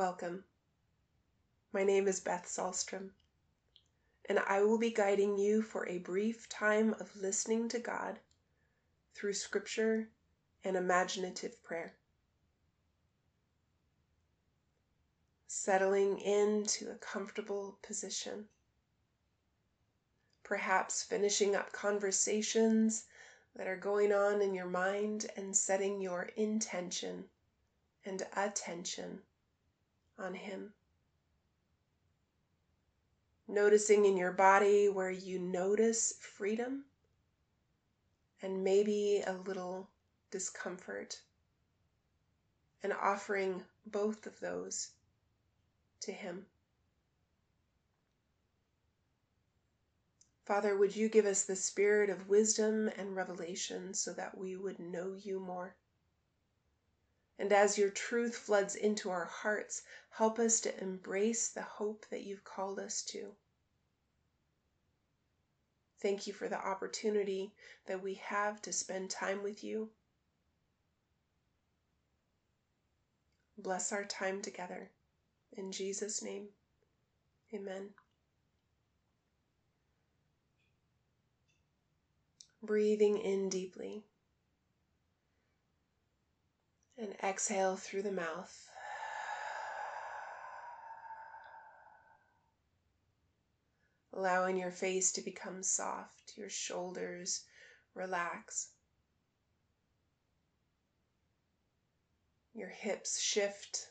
Welcome. My name is Beth Salstrom, and I will be guiding you for a brief time of listening to God through scripture and imaginative prayer. Settling into a comfortable position. Perhaps finishing up conversations that are going on in your mind and setting your intention and attention on Him. Noticing in your body where you notice freedom and maybe a little discomfort, and offering both of those to Him. Father, would you give us the spirit of wisdom and revelation so that we would know you more? And as your truth floods into our hearts, help us to embrace the hope that you've called us to. Thank you for the opportunity that we have to spend time with you. Bless our time together. In Jesus' name, amen. Breathing in deeply and exhale through the mouth. Allowing your face to become soft, your shoulders relax, your hips shift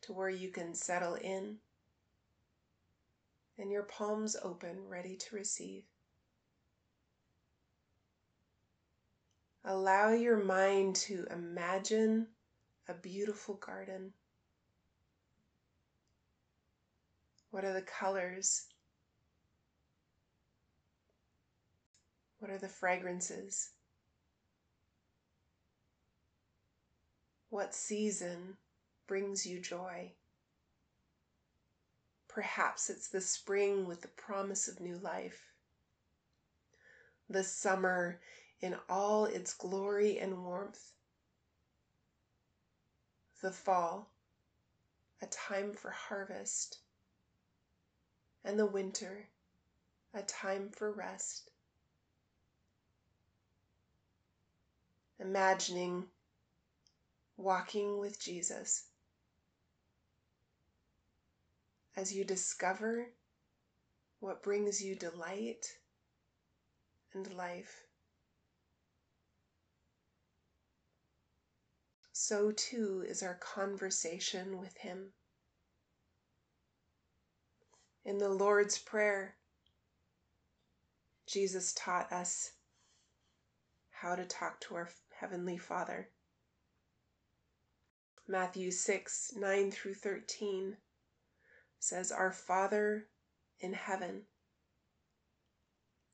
to where you can settle in, and your palms open, ready to receive. Allow your mind to imagine a beautiful garden. What are the colors? What are the fragrances? What season brings you joy? Perhaps it's the spring with the promise of new life. The summer in all its glory and warmth. The fall, a time for harvest, and the winter, a time for rest. Imagining walking with Jesus as you discover what brings you delight and life. So too is our conversation with Him. In the Lord's Prayer, Jesus taught us how to talk to our Heavenly Father. Matthew 6 9 through 13 says, Our Father in heaven,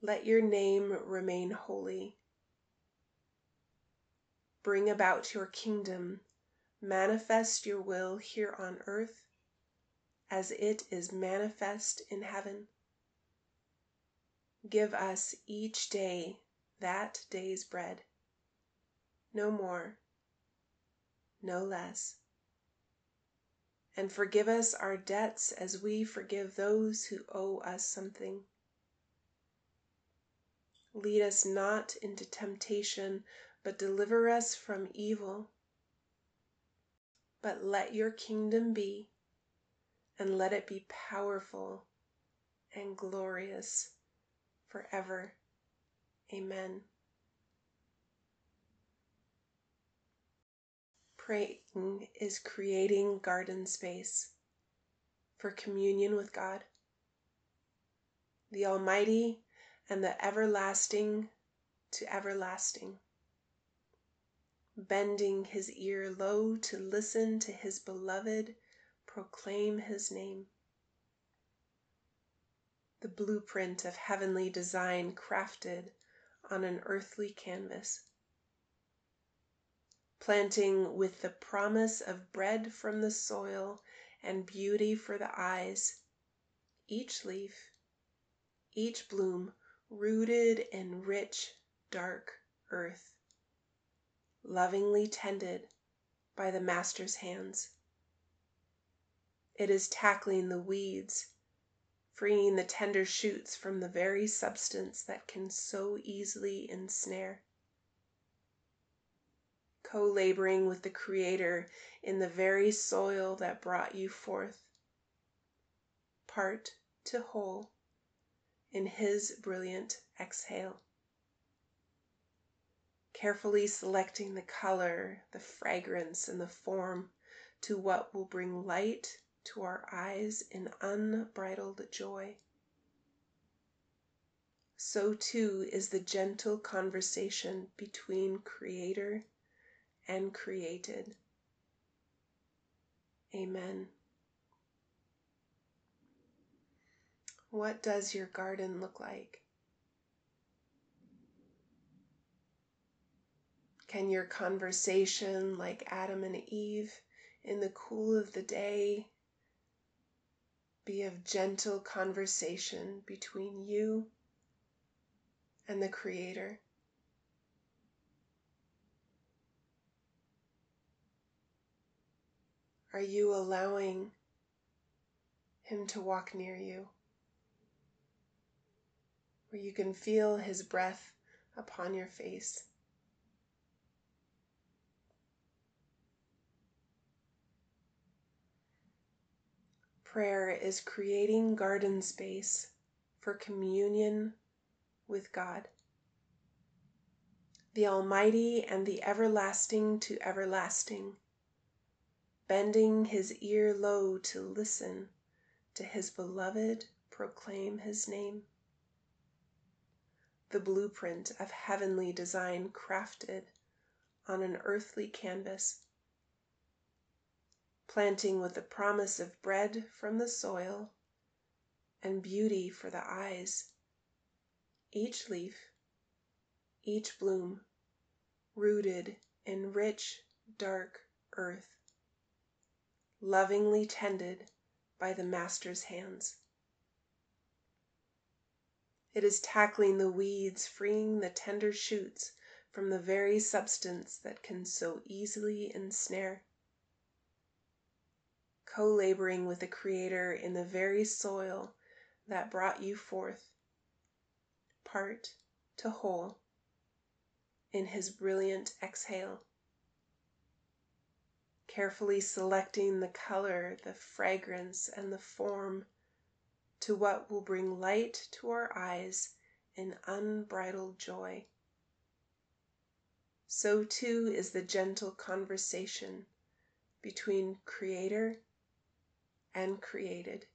let your name remain holy Bring about your kingdom, manifest your will here on earth as it is manifest in heaven. Give us each day that day's bread, no more, no less. And forgive us our debts as we forgive those who owe us something. Lead us not into temptation but deliver us from evil. But let your kingdom be, and let it be powerful and glorious forever. Amen. Praying is creating garden space for communion with God, the Almighty and the everlasting to everlasting bending his ear low to listen to his beloved proclaim his name. The blueprint of heavenly design crafted on an earthly canvas. Planting with the promise of bread from the soil and beauty for the eyes, each leaf, each bloom rooted in rich, dark earth lovingly tended by the Master's hands. It is tackling the weeds, freeing the tender shoots from the very substance that can so easily ensnare. Co laboring with the Creator in the very soil that brought you forth, part to whole in His brilliant exhale carefully selecting the color, the fragrance, and the form to what will bring light to our eyes in unbridled joy. So too is the gentle conversation between Creator and created. Amen. What does your garden look like? Can your conversation, like Adam and Eve in the cool of the day, be of gentle conversation between you and the Creator? Are you allowing Him to walk near you? Where you can feel His breath upon your face. Prayer is creating garden space for communion with God, the Almighty and the everlasting to everlasting, bending his ear low to listen to his beloved proclaim his name. The blueprint of heavenly design crafted on an earthly canvas planting with the promise of bread from the soil and beauty for the eyes. Each leaf, each bloom, rooted in rich, dark earth, lovingly tended by the Master's hands. It is tackling the weeds, freeing the tender shoots from the very substance that can so easily ensnare co laboring with the Creator in the very soil that brought you forth, part to whole, in His brilliant exhale. Carefully selecting the color, the fragrance, and the form to what will bring light to our eyes in unbridled joy. So too is the gentle conversation between Creator and created.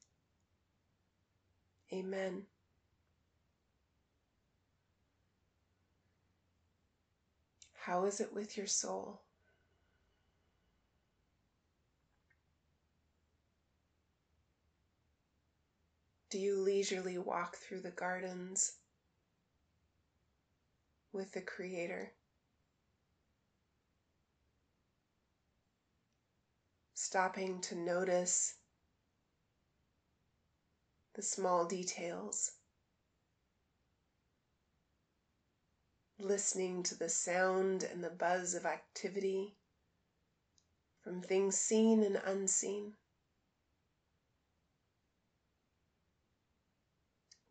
Amen. How is it with your soul? Do you leisurely walk through the gardens with the Creator? Stopping to notice the small details, listening to the sound and the buzz of activity from things seen and unseen.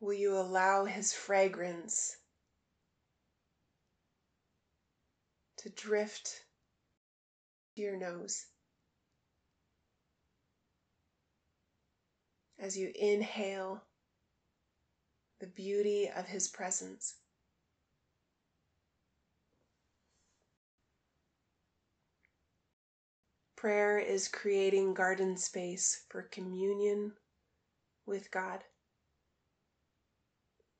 Will you allow His fragrance to drift to your nose? As you inhale the beauty of His presence. Prayer is creating garden space for communion with God,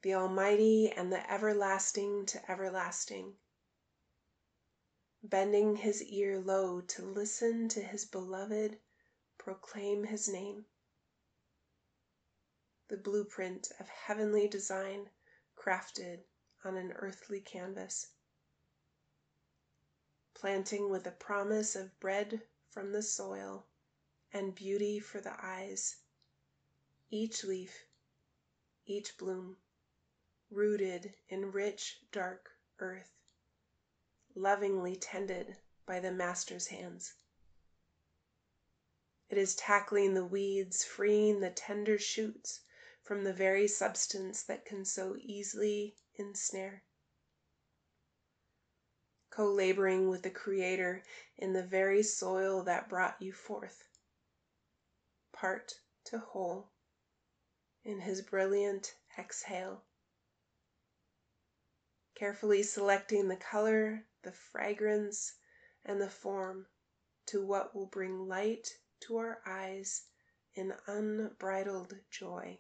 the Almighty and the everlasting to everlasting, bending His ear low to listen to His beloved proclaim His name the blueprint of heavenly design crafted on an earthly canvas. Planting with a promise of bread from the soil and beauty for the eyes, each leaf, each bloom, rooted in rich, dark earth, lovingly tended by the Master's hands. It is tackling the weeds, freeing the tender shoots from the very substance that can so easily ensnare. Co laboring with the Creator in the very soil that brought you forth, part to whole in His brilliant exhale. Carefully selecting the color, the fragrance, and the form to what will bring light to our eyes in unbridled joy.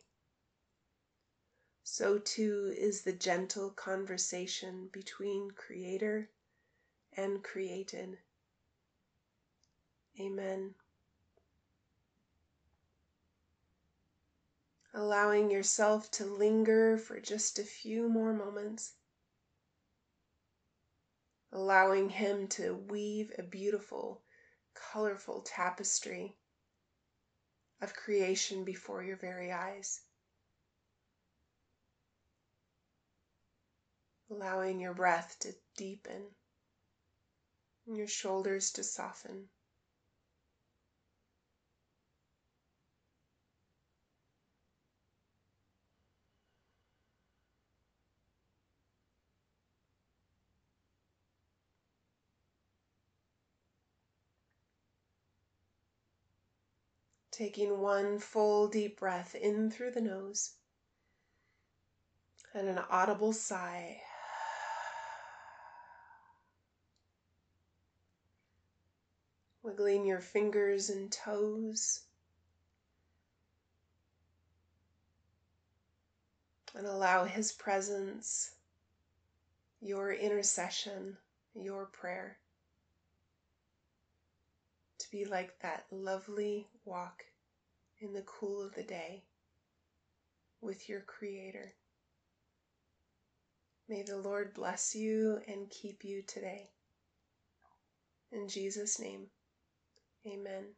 So too is the gentle conversation between Creator and created. Amen. Allowing yourself to linger for just a few more moments allowing Him to weave a beautiful, colorful tapestry of creation before your very eyes. Allowing your breath to deepen and your shoulders to soften. Taking one full deep breath in through the nose and an audible sigh. Wiggling your fingers and toes. And allow His presence, your intercession, your prayer to be like that lovely walk in the cool of the day with your Creator. May the Lord bless you and keep you today. In Jesus' name, amen.